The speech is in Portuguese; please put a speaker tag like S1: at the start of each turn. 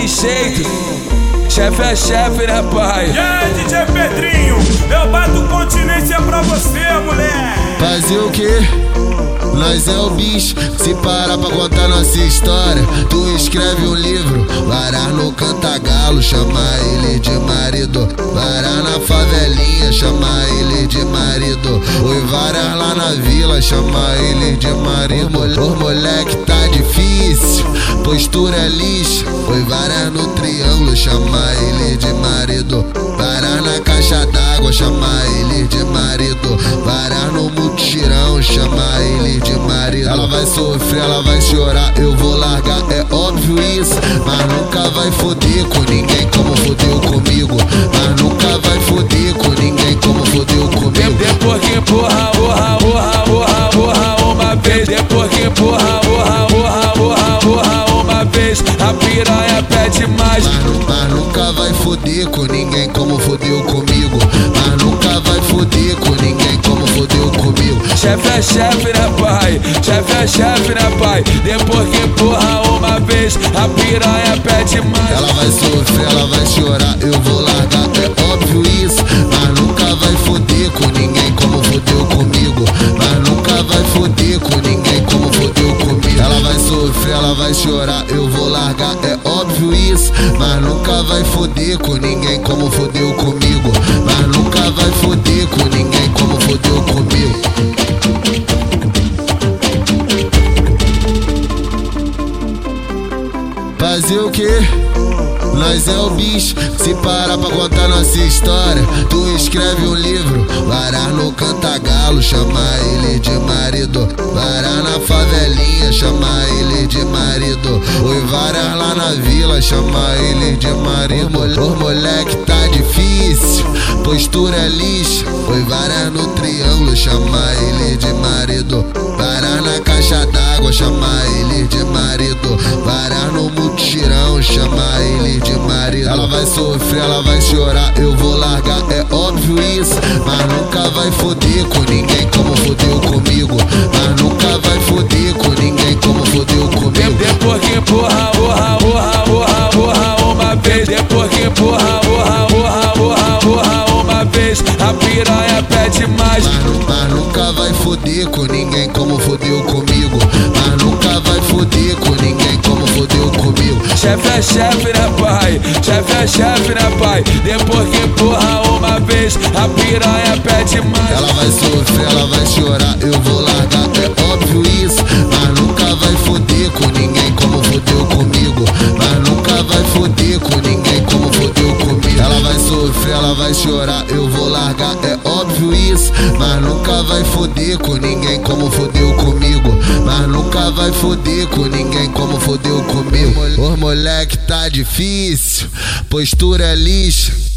S1: daquele jeito. Chefe é chefe, né, pai?
S2: E aí, DJ Pedrinho, eu bato continência pra você, mulher.
S3: Fazer o quê? Nós é o bicho, se parar pra contar nossa história Tu escreve um livro, varar no cantagalo Chama ele de marido Varar na favelinha, chama ele de marido Oi, varar lá na vila, chama ele de marido O moleque postura é lixa Oi, varar no triângulo, chama ele de marido Varar na caixa d'água, chama ele de marido Varar no mutirão, chama ele de marido. Ela vai sofrer, ela vai chorar, eu vou largar, é óbvio isso. Mas nunca vai foder com ninguém como fodeu comigo. Mas nunca vai foder com ninguém como fodeu comigo.
S1: Depois que porra, porra, porra,
S3: Mas, mas nunca vai foder com ninguém como fodeu comigo. Mas nunca vai foder com ninguém como fodeu comigo.
S1: Chefe é chefe, né, pai? Chefe é chefe, né, pai? Depois que porra uma vez, a piranha pede mais.
S3: Ela vai sofrer, ela vai chorar, eu vou largar, é óbvio isso. Mas nunca vai foder com ninguém como fodeu comigo. Mas nunca vai foder com ninguém como fodeu comigo. Ela vai sofrer, ela vai chorar, eu vou largar, é óbvio isso. Mas nunca vai foder com ninguém como fodeu comigo. Mas nunca vai foder com ninguém como fodeu comigo. Fazer o quê? Nós é o bicho, se parar pra contar nossa história Tu escreve um livro, varar no cantagalo Chama ele de marido Varar na favelinha, chama ele de marido Varar lá na vila, chama ele de marido O moleque tá difícil, postura é lixa Oi, varar no triângulo, chama ele de marido Varar na caixa d'água, chama ele de marido Varar no mutirão, chama ele de marido. Ela vai sofrer, ela vai chorar, eu vou largar, é óbvio isso. Mas nunca vai foder com ninguém como fodeu comigo. Mas, mas nunca vai foder com ninguém como fodeu comigo. Mas nunca vai foder com ninguém como fodeu comigo.
S1: Chefe é chefe, né, pai? Chefe é chefe, né, pai? Depois que porra uma vez, a piranha pede mais.
S3: Ela vai sofrer, ela vai chorar, eu vou largar, é óbvio isso. Mas nunca vai foder com ninguém como fodeu comigo. Mas nunca vai foder com ninguém como fodeu comigo. Ela vai sofrer, ela vai chorar, eu vou largar, é óbvio isso. Mas nunca vai foder com ninguém como fodeu comigo. Mas nunca vai foder com ninguém como fodeu comigo. O moleque tá difícil, postura é lixa.